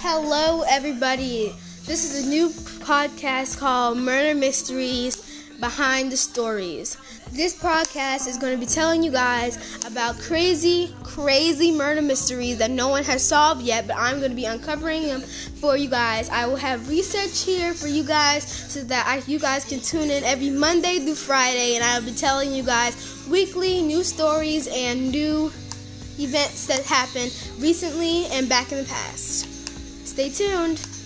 Hello, everybody. This is a new podcast called Murder Mysteries Behind the Stories. This podcast is going to be telling you guys about crazy, crazy murder mysteries that no one has solved yet, but I'm going to be uncovering them for you guys. I will have research here for you guys so that I, you guys can tune in every Monday through Friday, and I'll be telling you guys weekly new stories and new events that happened recently and back in the past. Stay tuned.